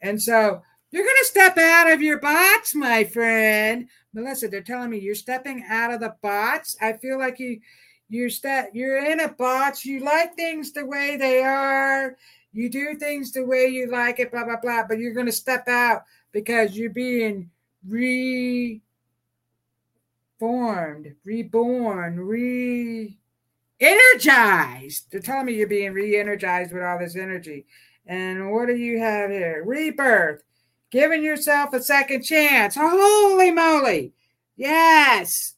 And so you're going to step out of your box, my friend. Melissa, they're telling me you're stepping out of the box. I feel like you you're step you're in a box. You like things the way they are. You do things the way you like it, blah blah blah. But you're going to step out because you're being reformed, reborn, re energized. They're telling me you're being re energized with all this energy. And what do you have here? Rebirth, giving yourself a second chance. Holy moly. Yes.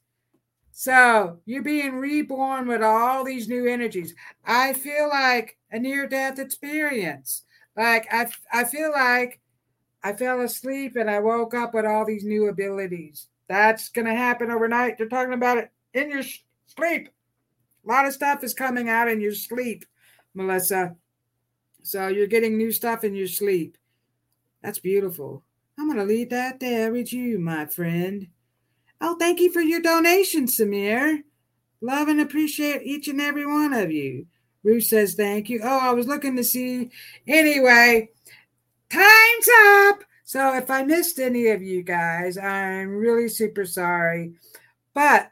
So you're being reborn with all these new energies. I feel like a near death experience. Like I, I feel like I fell asleep and I woke up with all these new abilities. That's going to happen overnight. They're talking about it in your sleep. A lot of stuff is coming out in your sleep, Melissa. So you're getting new stuff in your sleep. That's beautiful. I'm going to leave that there with you, my friend. Oh, thank you for your donation, Samir. Love and appreciate each and every one of you. Ruth says thank you. Oh, I was looking to see. Anyway, time's up. So if I missed any of you guys, I'm really super sorry. But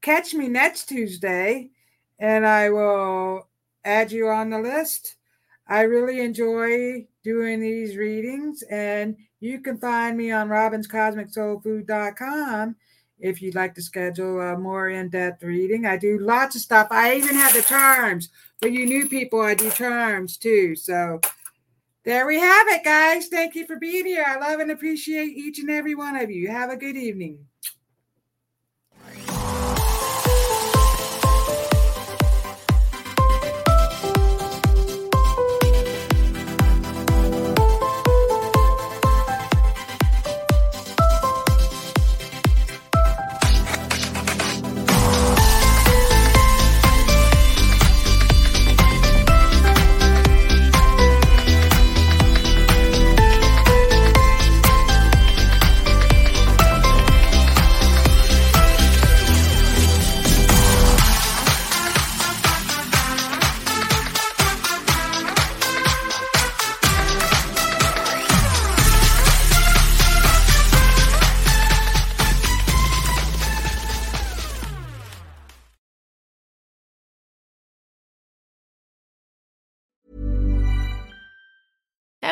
catch me next Tuesday and I will add you on the list. I really enjoy doing these readings, and you can find me on robynscosmicsoulfood.com if you'd like to schedule a more in-depth reading. I do lots of stuff. I even have the charms. For you new people, I do charms too. So there we have it, guys. Thank you for being here. I love and appreciate each and every one of you. Have a good evening.